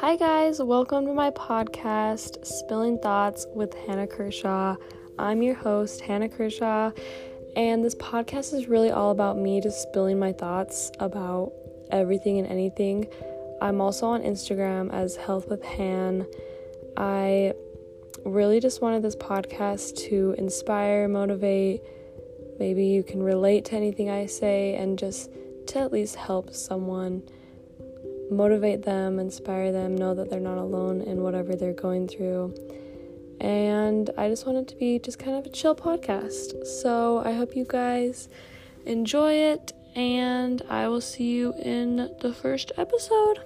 Hi, guys, welcome to my podcast, Spilling Thoughts with Hannah Kershaw. I'm your host, Hannah Kershaw, and this podcast is really all about me just spilling my thoughts about everything and anything. I'm also on Instagram as Health with Han. I really just wanted this podcast to inspire, motivate, maybe you can relate to anything I say, and just to at least help someone motivate them, inspire them, know that they're not alone in whatever they're going through. And I just want it to be just kind of a chill podcast. So I hope you guys enjoy it, and I will see you in the first episode.